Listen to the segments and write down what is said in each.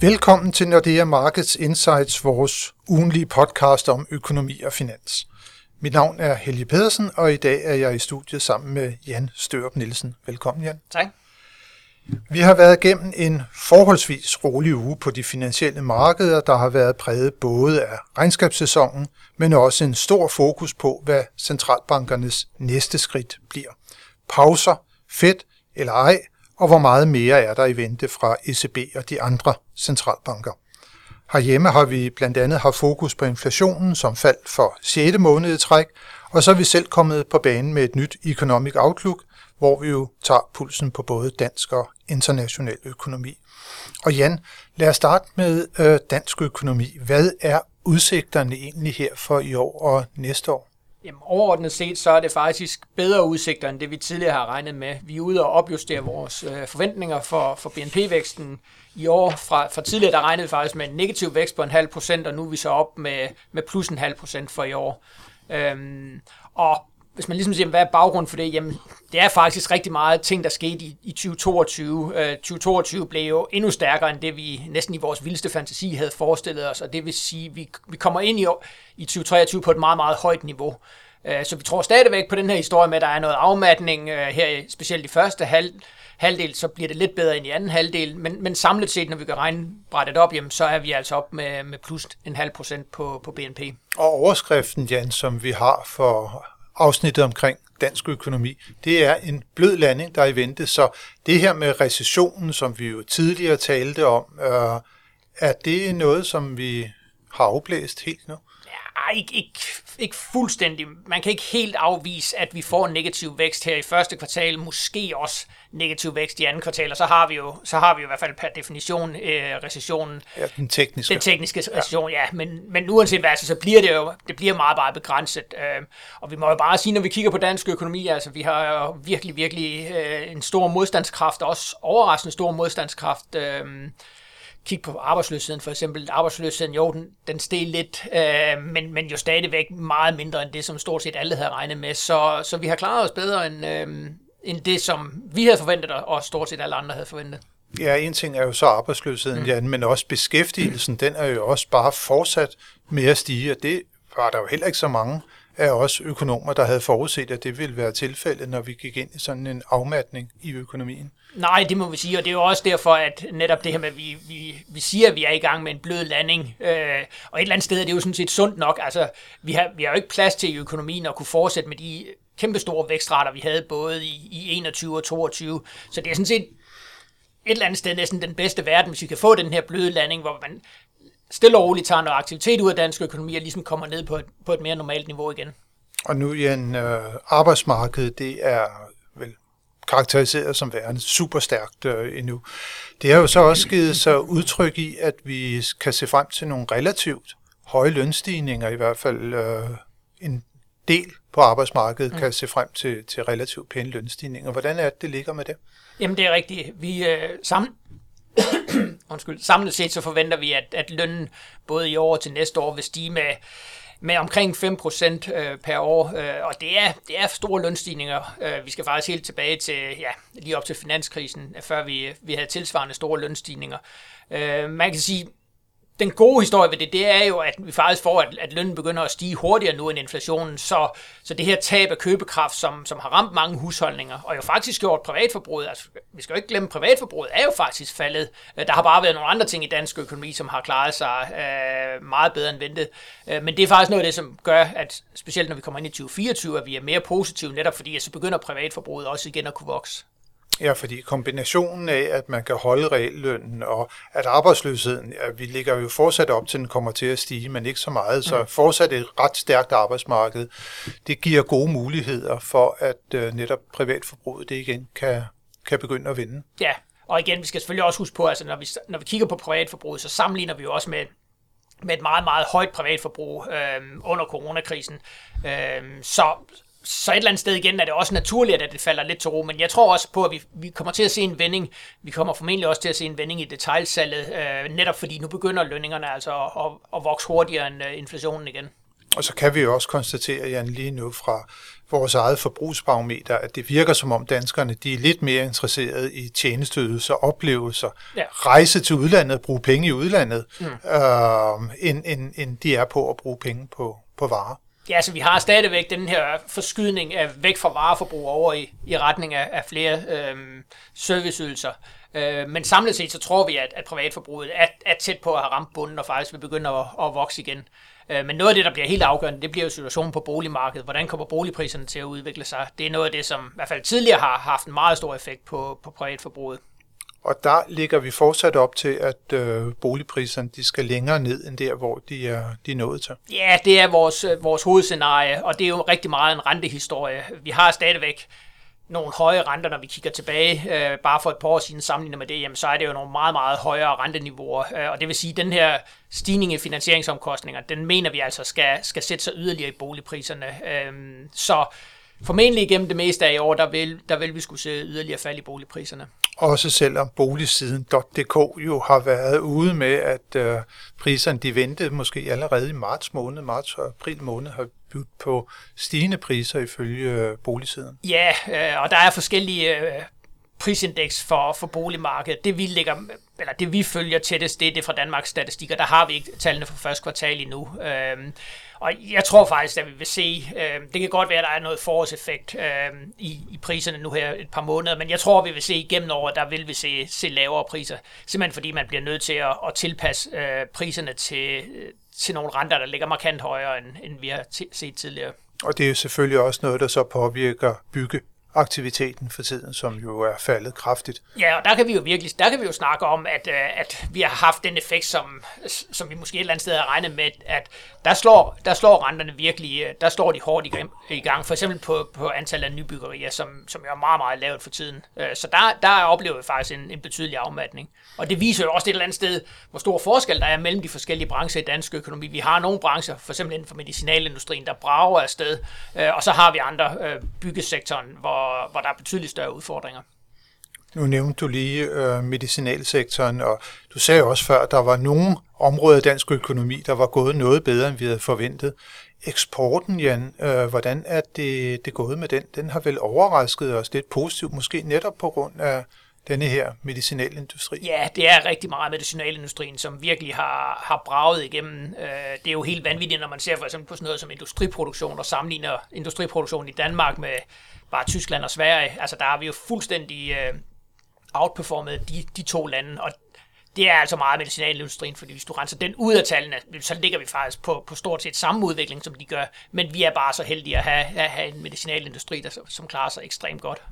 Velkommen til Nordea Markets Insights, vores ugenlige podcast om økonomi og finans. Mit navn er Helge Pedersen, og i dag er jeg i studiet sammen med Jan Størup Nielsen. Velkommen, Jan. Tak. Vi har været igennem en forholdsvis rolig uge på de finansielle markeder, der har været præget både af regnskabssæsonen, men også en stor fokus på, hvad centralbankernes næste skridt bliver. Pauser, fedt eller ej, og hvor meget mere er der i vente fra ECB og de andre centralbanker. Herhjemme har vi blandt andet haft fokus på inflationen, som faldt for 6. måned i træk, og så er vi selv kommet på banen med et nyt Economic Outlook, hvor vi jo tager pulsen på både dansk og international økonomi. Og Jan, lad os starte med øh, dansk økonomi. Hvad er udsigterne egentlig her for i år og næste år? Jamen, overordnet set, så er det faktisk bedre udsigter, end det vi tidligere har regnet med. Vi er ude og opjustere vores øh, forventninger for, for BNP-væksten i år. Fra, fra tidligere, der regnede vi faktisk med en negativ vækst på en halv procent, og nu er vi så op med, med plus en halv procent for i år. Øhm, og hvis man ligesom siger, hvad er baggrunden for det, jamen det er faktisk rigtig meget ting, der skete i, i 2022. Øh, 2022 blev jo endnu stærkere end det, vi næsten i vores vildeste fantasi havde forestillet os, og det vil sige, at vi, vi kommer ind i, i 2023 på et meget, meget højt niveau. Øh, så vi tror stadigvæk på den her historie med, at der er noget afmatning øh, her, specielt i første halv, halvdel, så bliver det lidt bedre end i anden halvdel, men, men samlet set, når vi kan regne brættet op, jamen, så er vi altså op med, med plus en halv procent på, på BNP. Og overskriften, Jan, som vi har for afsnittet omkring dansk økonomi, det er en blød landing, der er i vente. Så det her med recessionen, som vi jo tidligere talte om, øh, er det noget, som vi har afblæst helt nu? Ja, ikke, ikke, ikke fuldstændig. Man kan ikke helt afvise, at vi får en negativ vækst her i første kvartal, måske også negativ vækst i andet kvartal, og så har vi jo, så har vi jo i hvert fald per definition øh, recessionen. Ja, den tekniske. Den tekniske recession, ja. ja. Men, men uanset hvad, så bliver det jo det bliver meget, meget begrænset. Øh, og vi må jo bare sige, når vi kigger på dansk økonomi, altså vi har jo virkelig, virkelig øh, en stor modstandskraft, også overraskende stor modstandskraft. Øh, kig på arbejdsløsheden for eksempel. Arbejdsløsheden, jo, den, den steg lidt, øh, men, men jo stadigvæk meget mindre end det, som stort set alle havde regnet med. Så, så vi har klaret os bedre end, øh, end det, som vi havde forventet, og stort set alle andre havde forventet. Ja, en ting er jo så arbejdsløsheden, mm. Jan, men også beskæftigelsen, den er jo også bare fortsat med at stige, og det var der jo heller ikke så mange af os økonomer, der havde forudset, at det ville være tilfældet, når vi gik ind i sådan en afmatning i økonomien. Nej, det må vi sige, og det er jo også derfor, at netop det her med, at vi, vi, vi siger, at vi er i gang med en blød landing, øh, og et eller andet sted er det jo sådan set sundt nok. Altså, vi har, vi har jo ikke plads til i økonomien at kunne fortsætte med de kæmpestore vækstrater, vi havde både i, i 21 og 22. Så det er sådan set et eller andet sted næsten den bedste verden, hvis vi kan få den her bløde landing, hvor man stille og roligt tager noget aktivitet ud af dansk økonomi og ligesom kommer ned på et, på et mere normalt niveau igen. Og nu igen, øh, arbejdsmarkedet, det er vel karakteriseret som værende super stærkt øh, endnu. Det har jo så også givet sig udtryk i, at vi kan se frem til nogle relativt høje lønstigninger, i hvert fald øh, en del på arbejdsmarkedet mm. kan se frem til, til relativt pæne lønstigninger. Hvordan er det, det ligger med det? Jamen det er rigtigt. Vi øh, sammen, undskyld, samlet set så forventer vi, at, at lønnen både i år og til næste år vil stige med, med omkring 5% øh, per år, øh, og det er, det er store lønstigninger. Øh, vi skal faktisk helt tilbage til, ja, lige op til finanskrisen, før vi, vi havde tilsvarende store lønstigninger. Øh, man kan sige, den gode historie ved det, det er jo, at vi faktisk får, at, at lønnen begynder at stige hurtigere nu end inflationen. Så, så det her tab af købekraft, som, som har ramt mange husholdninger, og jo faktisk gjort privatforbruget, altså vi skal jo ikke glemme, privatforbruget er jo faktisk faldet. Øh, der har bare været nogle andre ting i dansk økonomi, som har klaret sig øh, meget bedre end ventet. Øh, men det er faktisk noget af det, som gør, at specielt når vi kommer ind i 2024, at vi er mere positive, netop fordi at så begynder privatforbruget også igen at kunne vokse. Ja, fordi kombinationen af, at man kan holde reallønnen, og at arbejdsløsheden, ja, vi ligger jo fortsat op til, den kommer til at stige, men ikke så meget, så mm. fortsat et ret stærkt arbejdsmarked, det giver gode muligheder for, at uh, netop privatforbruget det igen kan, kan begynde at vinde. Ja, og igen, vi skal selvfølgelig også huske på, altså når vi, når vi kigger på privatforbruget, så sammenligner vi jo også med, med et meget, meget højt privatforbrug øh, under coronakrisen. Øh, så, så et eller andet sted igen er det også naturligt, at det falder lidt til ro, men jeg tror også på, at vi, vi kommer til at se en vending. Vi kommer formentlig også til at se en vending i detaljsalget, øh, netop fordi nu begynder lønningerne altså at, at, at vokse hurtigere end øh, inflationen igen. Og så kan vi jo også konstatere, Jan, lige nu fra vores eget forbrugsbarometer, at det virker som om danskerne de er lidt mere interesserede i tjenesteydelser, oplevelser, ja. rejse til udlandet bruge penge i udlandet, mm. øh, end, end, end de er på at bruge penge på, på varer. Ja, altså vi har stadigvæk den her forskydning af væk fra vareforbrug over i, i retning af, af flere øhm, serviceydelser. Øh, men samlet set så tror vi, at, at privatforbruget er, er tæt på at have ramt bunden og faktisk vil begynde at, at vokse igen. Øh, men noget af det, der bliver helt afgørende, det bliver jo situationen på boligmarkedet. Hvordan kommer boligpriserne til at udvikle sig? Det er noget af det, som i hvert fald tidligere har haft en meget stor effekt på, på privatforbruget. Og der ligger vi fortsat op til, at øh, boligpriserne de skal længere ned end der, hvor de er, de er nået til. Ja, det er vores, øh, vores hovedscenarie, og det er jo rigtig meget en rentehistorie. Vi har stadigvæk nogle høje renter, når vi kigger tilbage. Øh, bare for et par år siden sammenlignet med det, jamen, så er det jo nogle meget, meget højere renteniveauer. Øh, og det vil sige, at den her stigning i finansieringsomkostninger, den mener vi altså skal, skal sætte sig yderligere i boligpriserne. Øh, så formentlig igennem det meste af i år, der vil, der vil vi skulle se yderligere fald i boligpriserne. Også selvom boligsiden.dk jo har været ude med, at øh, priserne de ventede måske allerede i marts måned, marts og april måned, har budt på stigende priser ifølge øh, boligsiden. Ja, øh, og der er forskellige øh, prisindeks for, for boligmarkedet. Det vi, ligger, eller det vi følger tættest, det er det fra Danmarks statistikker. Der har vi ikke tallene for første kvartal endnu. Øhm, og jeg tror faktisk, at vi vil se, øh, det kan godt være, at der er noget forårseffekt øh, i, i priserne nu her et par måneder, men jeg tror, vi vil se igennem året, der vil vi se, se lavere priser, simpelthen fordi man bliver nødt til at, at tilpasse øh, priserne til, øh, til nogle renter, der ligger markant højere, end, end vi har set tidligere. Og det er jo selvfølgelig også noget, der så påvirker bygge aktiviteten for tiden, som jo er faldet kraftigt. Ja, og der kan vi jo virkelig, der kan vi jo snakke om, at, øh, at vi har haft den effekt, som, som vi måske et eller andet sted har regnet med, at der slår, der slår renterne virkelig, øh, der står de hårdt i gang, for eksempel på, på antallet af nybyggerier, som, som er meget, meget lavt for tiden. Øh, så der, der oplever vi faktisk en, en betydelig afmatning. Og det viser jo også et eller andet sted, hvor stor forskel der er mellem de forskellige brancher i dansk økonomi. Vi har nogle brancher, for eksempel inden for medicinalindustrien, der brager afsted, og så har vi andre byggesektoren, hvor hvor, hvor der er betydeligt større udfordringer. Nu nævnte du lige øh, medicinalsektoren, og du sagde også før, at der var nogle områder af dansk økonomi, der var gået noget bedre, end vi havde forventet. Eksporten, Jan, øh, hvordan er det, det gået med den? Den har vel overrasket os lidt positivt, måske netop på grund af denne her medicinalindustri? Ja, det er rigtig meget medicinalindustrien, som virkelig har, har braget igennem. Øh, det er jo helt vanvittigt, når man ser for eksempel på sådan noget som industriproduktion og sammenligner industriproduktion i Danmark med var Tyskland og Sverige. Altså der har vi jo fuldstændig øh, outperformet de, de to lande, og det er altså meget medicinalindustrien, fordi hvis du renser den ud af tallene, så ligger vi faktisk på, på stort set samme udvikling, som de gør, men vi er bare så heldige at have, at have en medicinalindustri, der, som klarer sig ekstremt godt.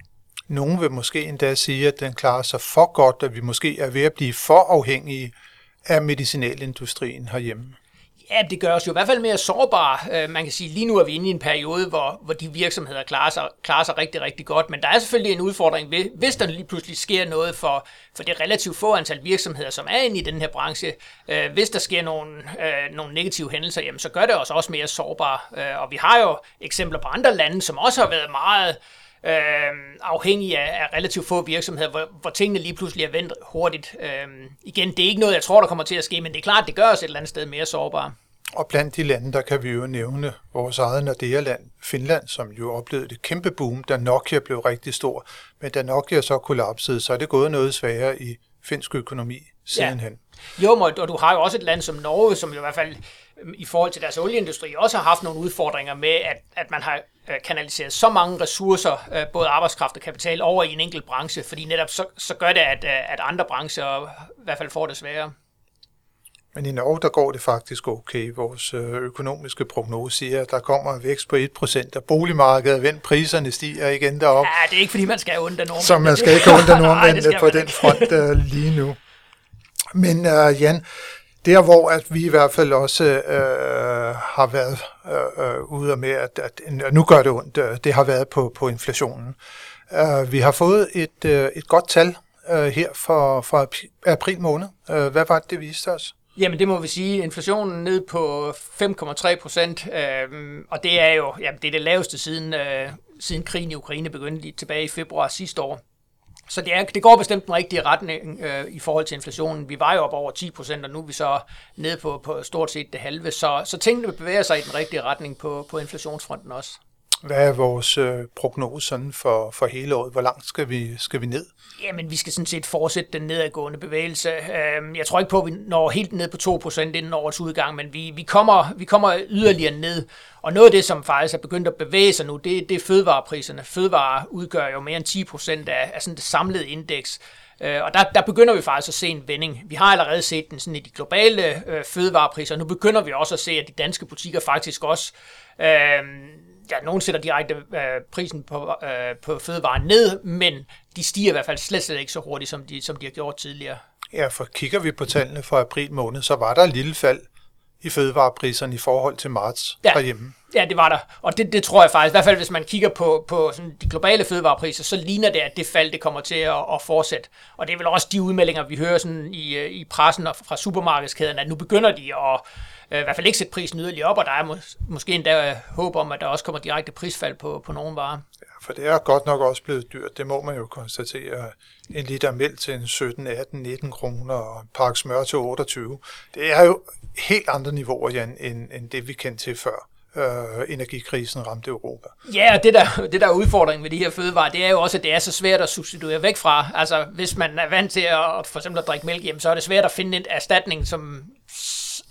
Nogle vil måske endda sige, at den klarer sig for godt, at vi måske er ved at blive for afhængige af medicinalindustrien herhjemme. Ja, det gør os jo i hvert fald mere sårbare. Øh, man kan sige, lige nu er vi inde i en periode, hvor, hvor de virksomheder klarer sig, klarer sig rigtig, rigtig godt. Men der er selvfølgelig en udfordring, ved, hvis der lige pludselig sker noget for, for det relativt få antal virksomheder, som er inde i den her branche. Øh, hvis der sker nogle, øh, nogle negative hændelser, jamen, så gør det os også mere sårbare. og vi har jo eksempler på andre lande, som også har været meget øh, afhængig af, af relativt få virksomheder, hvor, hvor tingene lige pludselig er vendt hurtigt. Øh, igen, det er ikke noget, jeg tror, der kommer til at ske, men det er klart, det gør os et eller andet sted mere sårbare. Og blandt de lande, der kan vi jo nævne vores eget Nordea-land, Finland, som jo oplevede et kæmpe boom, da Nokia blev rigtig stor. Men da Nokia så kollapsede, så er det gået noget sværere i finsk økonomi sidenhen. Ja. Jo, og du har jo også et land som Norge, som jo i hvert fald i forhold til deres olieindustri også har haft nogle udfordringer med, at, at man har øh, kanaliseret så mange ressourcer, øh, både arbejdskraft og kapital, over i en enkelt branche, fordi netop så, så gør det, at, øh, at andre brancher i hvert fald får det sværere. Men i Norge, der går det faktisk okay. Vores økonomiske prognose siger, at der kommer en vækst på 1%, og boligmarkedet vendt, priserne stiger igen derop. Ja, det er ikke fordi, man skal undre nordmænd. Så man skal ikke undre nordmændene på den front uh, lige nu. Men uh, Jan, der hvor at vi i hvert fald også øh, har været øh, øh ude med, at, at nu gør det ondt, øh, det har været på, på inflationen. Uh, vi har fået et, øh, et godt tal uh, her for, for april måned. Uh, hvad var det, det viste os? Jamen det må vi sige, inflationen ned på 5,3 procent, øh, og det er jo jamen, det, er det laveste siden, øh, siden krigen i Ukraine begyndte tilbage i februar sidste år så det, er, det går bestemt den rigtige retning øh, i forhold til inflationen. Vi var jo op over 10 procent, og nu er vi så nede på, på stort set det halve. Så, så tingene bevæger sig i den rigtige retning på, på inflationsfronten også. Hvad er vores øh, prognose sådan for, for hele året? Hvor langt skal vi, skal vi ned? Jamen, vi skal sådan set fortsætte den nedadgående bevægelse. Øhm, jeg tror ikke på, at vi når helt ned på 2% inden årets udgang, men vi, vi, kommer, vi kommer yderligere ned. Og noget af det, som faktisk er begyndt at bevæge sig nu, det, det er fødevarepriserne. Fødevarer udgør jo mere end 10% af, af sådan det samlede indeks. Øh, og der, der begynder vi faktisk at se en vending. Vi har allerede set den sådan i de globale øh, fødevarepriser. Nu begynder vi også at se, at de danske butikker faktisk også øh, ja, nogen sætter direkte øh, prisen på, øh, på fødevarer ned, men de stiger i hvert fald slet, slet ikke så hurtigt, som de, som de har gjort tidligere. Ja, for kigger vi på tallene for april måned, så var der et lille fald i fødevarepriserne i forhold til marts ja. herhjemme. Ja, det var der. Og det, det tror jeg faktisk, i hvert fald hvis man kigger på, på sådan de globale fødevarepriser, så ligner det, at det fald det kommer til at, at fortsætte. Og det er vel også de udmeldinger, vi hører sådan i, øh, i pressen og fra supermarkedskæden, at nu begynder de at øh, i hvert fald ikke sætte prisen yderligere op, og der er mås- måske endda øh, håb om, at der også kommer direkte prisfald på, på nogle varer. Ja, for det er godt nok også blevet dyrt, det må man jo konstatere. En liter mælk til en 17, 18, 19 kroner, og en pakke smør til 28. Det er jo helt andre niveauer, Jan, end, end det vi kendte til før øh, energikrisen ramte Europa. Ja, og det der, det der er udfordringen ved de her fødevarer, det er jo også, at det er så svært at substituere væk fra. Altså, hvis man er vant til at for eksempel at drikke mælk hjem, så er det svært at finde en erstatning, som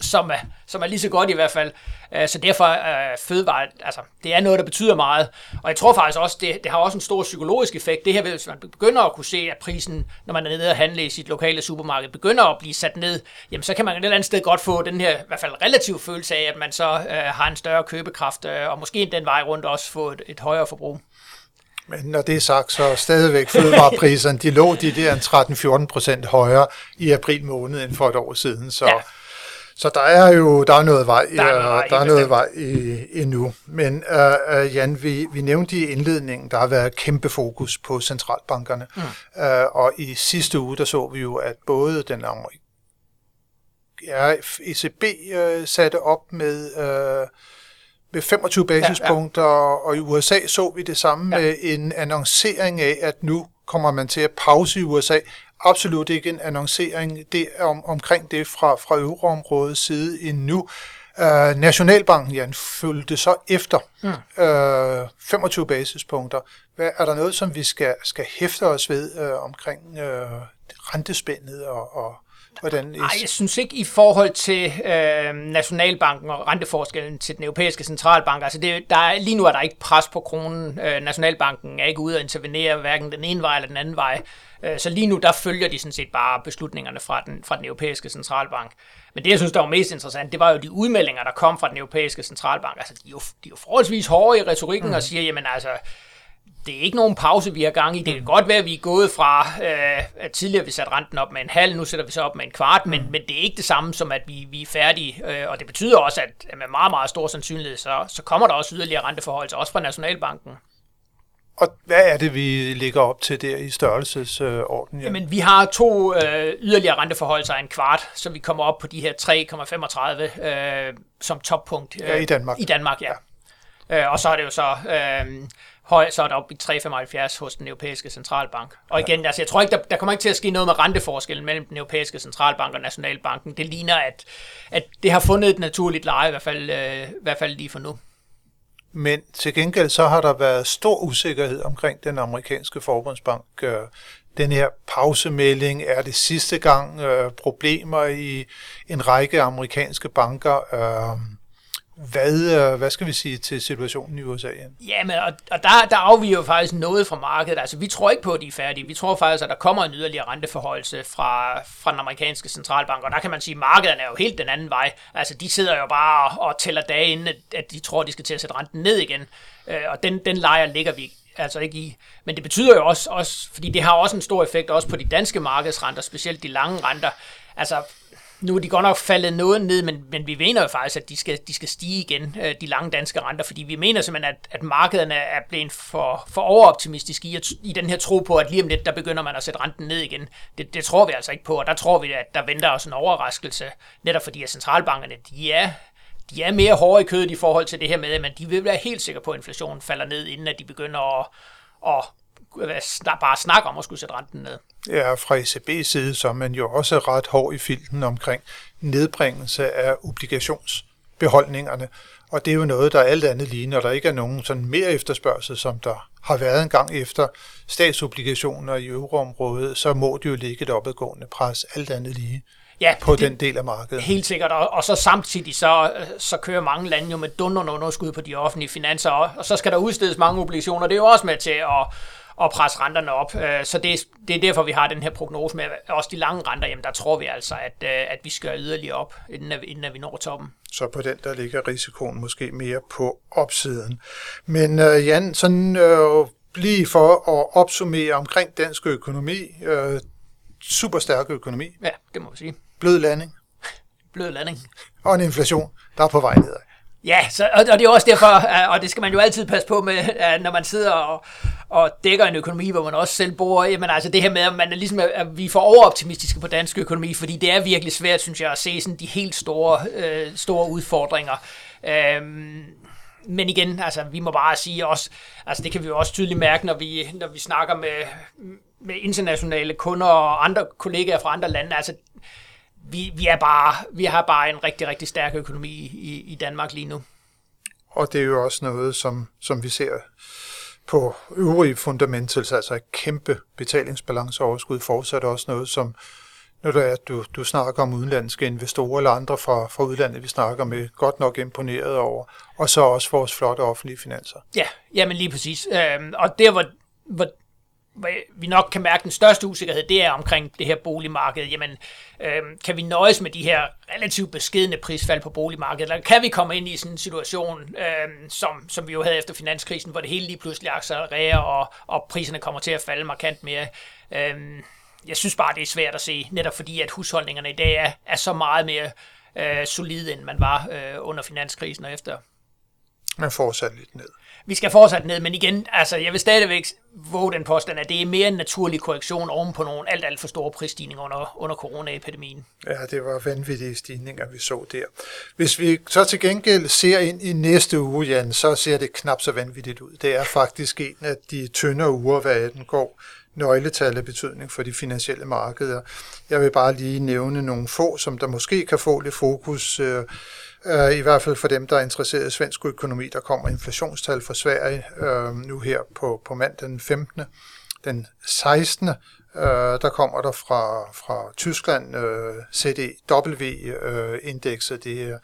som er, som er lige så godt i hvert fald. Øh, så derfor er øh, fødevare, altså, det er noget, der betyder meget. Og jeg tror faktisk også, det, det har også en stor psykologisk effekt. Det her, hvis man begynder at kunne se, at prisen, når man er nede og handle i sit lokale supermarked, begynder at blive sat ned, jamen så kan man et eller andet sted godt få den her, i hvert fald relativ følelse af, at man så øh, har en større købekraft, øh, og måske den vej rundt også få et, et højere forbrug. Men når det er sagt, så stadigvæk fødevarepriserne, de lå de der 13-14 procent højere i april måned end for et år siden. Så ja så der er jo der er noget vej, der er, noget, der er noget vej i, endnu. Men uh, Jan, vi, vi nævnte i indledningen, der har været kæmpe fokus på centralbankerne. Mm. Uh, og i sidste uge, der så vi jo, at både den ja, ECB uh, satte op med, uh, med 25 basispunkter, ja, ja. og i USA så vi det samme ja. med en annoncering af, at nu kommer man til at pause i USA absolut ikke en annoncering det om, omkring det fra, fra euroområdets side endnu. Uh, Nationalbanken, Jan, følte så efter mm. uh, 25 basispunkter. Hvad, er der noget, som vi skal, skal hæfte os ved uh, omkring uh, rentespændet og, og hvordan? Nej, jeg synes ikke i forhold til uh, Nationalbanken og renteforskellen til den europæiske centralbank. Altså det, der er, lige nu er der ikke pres på kronen. Uh, Nationalbanken er ikke ude at intervenere hverken den ene vej eller den anden vej. Øh, så lige nu, der følger de sådan set bare beslutningerne fra den, fra den europæiske centralbank. Men det, jeg synes, der var mest interessant, det var jo de udmeldinger, der kom fra den europæiske centralbank. Altså, de er jo, de er jo forholdsvis hårde i retorikken mm. og siger, jamen altså, det er ikke nogen pause, vi har gang i. Det kan mm. godt være, at vi er gået fra, øh, at tidligere vi satte renten op med en halv, nu sætter vi så op med en kvart, men, mm. men det er ikke det samme som, at vi, vi er færdige. Øh, og det betyder også, at med meget, meget stor sandsynlighed, så, så kommer der også yderligere renteforhold, også fra Nationalbanken. Og hvad er det, vi ligger op til der i størrelsesorden? Ja? Jamen, vi har to øh, yderligere renteforhold, så en kvart, så vi kommer op på de her 3,35 øh, som toppunkt. Øh, ja, i Danmark. I Danmark, ja. ja. Øh, og så er det jo så... Øh, høj, så er det op i 3,75 hos den europæiske centralbank. Og igen, ja. altså, jeg tror ikke, der, der kommer ikke til at ske noget med renteforskellen mellem den europæiske centralbank og nationalbanken. Det ligner, at, at det har fundet et naturligt leje, i hvert fald, øh, i hvert fald lige for nu. Men til gengæld så har der været stor usikkerhed omkring den amerikanske forbundsbank. Øh, den her pausemelding er det sidste gang øh, problemer i en række amerikanske banker. Øh, hvad, øh, hvad skal vi sige til situationen i USA? Ja, men og, og der, der afviger jo faktisk noget fra markedet. Altså, vi tror ikke på, at de er færdige. Vi tror faktisk, at der kommer en yderligere renteforholdelse fra, fra den amerikanske centralbank. Og der kan man sige, at markedet er jo helt den anden vej. Altså, de sidder jo bare og, og tæller dage inden, at, at de tror, at de skal til at sætte renten ned igen. Øh, og den, den lejer ligger vi altså ikke i. Men det betyder jo også, også, fordi det har også en stor effekt også på de danske markedsrenter, specielt de lange renter. Altså, nu er de godt nok faldet noget ned, men, men vi mener jo faktisk, at de skal, de skal stige igen, øh, de lange danske renter, fordi vi mener simpelthen, at, at markederne er blevet for, for overoptimistiske i, i den her tro på, at lige om lidt, der begynder man at sætte renten ned igen. Det, det tror vi altså ikke på, og der tror vi, at der venter os en overraskelse, netop fordi at centralbankerne, de er, de er mere hårde i kødet i forhold til det her med, men de vil være helt sikre på, at inflationen falder ned, inden at de begynder at, at bare snakke om at skulle sætte renten ned. Ja, fra ECB's side, så er man jo også ret hård i filten omkring nedbringelse af obligationsbeholdningerne. Og det er jo noget, der er alt andet lige, når der ikke er nogen sådan mere efterspørgsel, som der har været en gang efter statsobligationer i euroområdet, så må det jo ligge et opadgående pres alt andet lige ja, på det, den del af markedet. Helt sikkert, og, og så samtidig så, så kører mange lande jo med dunderne underskud på de offentlige finanser, og, og så skal der udstedes mange obligationer. Det er jo også med til at, at presse renterne op. Øh, så det, det er derfor, vi har den her prognose med også de lange renter. Jamen, der tror vi altså, at, øh, at vi skal yderligere op, inden, at, inden at vi når toppen. Så på den, der ligger risikoen måske mere på opsiden. Men uh, Jan, sådan uh, lige for at opsummere omkring dansk økonomi, uh, super stærk økonomi. Ja, det må vi sige. Blød landing. Blød landing. Og en inflation, der er på vej nedad. Ja, så, og, og det er også derfor, og det skal man jo altid passe på med, når man sidder og, og dækker en økonomi, hvor man også selv bor. Jamen altså det her med, at, man er ligesom, at vi er for overoptimistiske på dansk økonomi, fordi det er virkelig svært, synes jeg, at se sådan de helt store, øh, store udfordringer. Øhm, men igen, altså, vi må bare sige også, altså det kan vi jo også tydeligt mærke, når vi, når vi snakker med, med internationale kunder og andre kollegaer fra andre lande. Altså, vi, vi, er bare, vi har bare en rigtig, rigtig stærk økonomi i, i Danmark lige nu. Og det er jo også noget, som, som vi ser på øvrige fundamentals, altså et kæmpe betalingsbalanceoverskud, fortsat også noget, som når du, er, du, du snakker om udenlandske investorer eller andre fra, fra udlandet, vi snakker med, godt nok imponeret over, og så også vores flotte offentlige finanser. Ja, jamen lige præcis. Øhm, og der, hvor, hvor vi nok kan mærke den største usikkerhed, det er omkring det her boligmarked. Jamen, øh, kan vi nøjes med de her relativt beskedende prisfald på boligmarkedet, eller kan vi komme ind i sådan en situation, øh, som, som vi jo havde efter finanskrisen, hvor det hele lige pludselig accelererer, og, og priserne kommer til at falde markant mere. Øh, jeg synes bare, det er svært at se, netop fordi, at husholdningerne i dag er, er så meget mere øh, solide, end man var øh, under finanskrisen og efter. Men fortsat lidt ned vi skal fortsat ned, men igen, altså, jeg vil stadigvæk våge den påstand, at det er mere en naturlig korrektion oven på nogle alt, alt for store prisstigninger under, under coronaepidemien. Ja, det var vanvittige stigninger, vi så der. Hvis vi så til gengæld ser ind i næste uge, Jan, så ser det knap så vanvittigt ud. Det er faktisk en af de tyndere uger, hvad den går nøgletal af betydning for de finansielle markeder. Jeg vil bare lige nævne nogle få, som der måske kan få lidt fokus. Øh, Øh, I hvert fald for dem, der er interesseret i svensk økonomi, der kommer inflationstal fra Sverige øh, nu her på, på mandag den 15. Den 16. Øh, der kommer der fra, fra Tyskland øh, CDW-indekset, øh, det er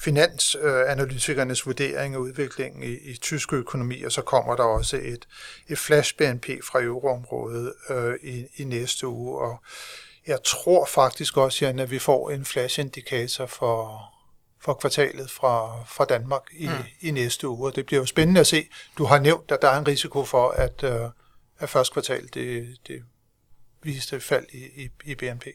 finansanalytikernes vurdering af udviklingen i, i tysk økonomi, og så kommer der også et, et flash-BNP fra euroområdet øh, i, i næste uge, og jeg tror faktisk også, Jan, at vi får en flash-indikator for, for kvartalet fra, fra Danmark i, mm. i næste uge. Og det bliver jo spændende at se. Du har nævnt, at der er en risiko for, at, uh, at første kvartal det, det viste fald i, i, i BNP.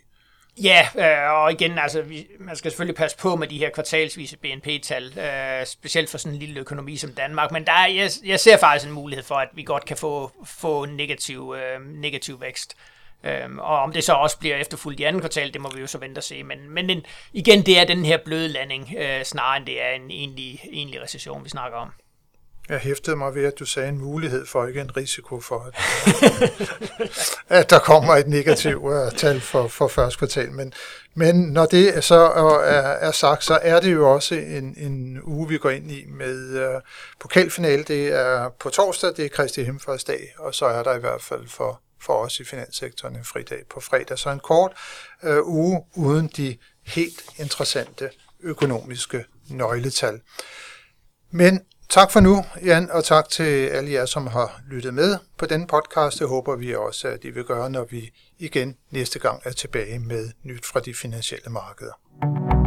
Ja, øh, og igen, altså, vi, man skal selvfølgelig passe på med de her kvartalsvise BNP-tal, øh, specielt for sådan en lille økonomi som Danmark, men der er, jeg, jeg ser faktisk en mulighed for, at vi godt kan få, få negativ, øh, negativ vækst. Øhm, og om det så også bliver efterfulgt i anden kvartal, det må vi jo så vente og se. Men, men den, igen, det er den her bløde landing, øh, snarere end det er en egentlig, egentlig recession, vi snakker om. Jeg hæftede mig ved, at du sagde en mulighed for, ikke en risiko for, at, at der kommer et negativt uh, tal for, for første kvartal. Men, men når det så er, er sagt, så er det jo også en, en uge, vi går ind i med uh, pokalfinale. Det er på torsdag, det er Kristi Himmelfartsdag, og så er der i hvert fald for for os i finanssektoren en fridag på fredag. Så en kort øh, uge uden de helt interessante økonomiske nøgletal. Men tak for nu, Jan, og tak til alle jer, som har lyttet med på denne podcast. Det håber vi også, at I vil gøre, når vi igen næste gang er tilbage med nyt fra de finansielle markeder.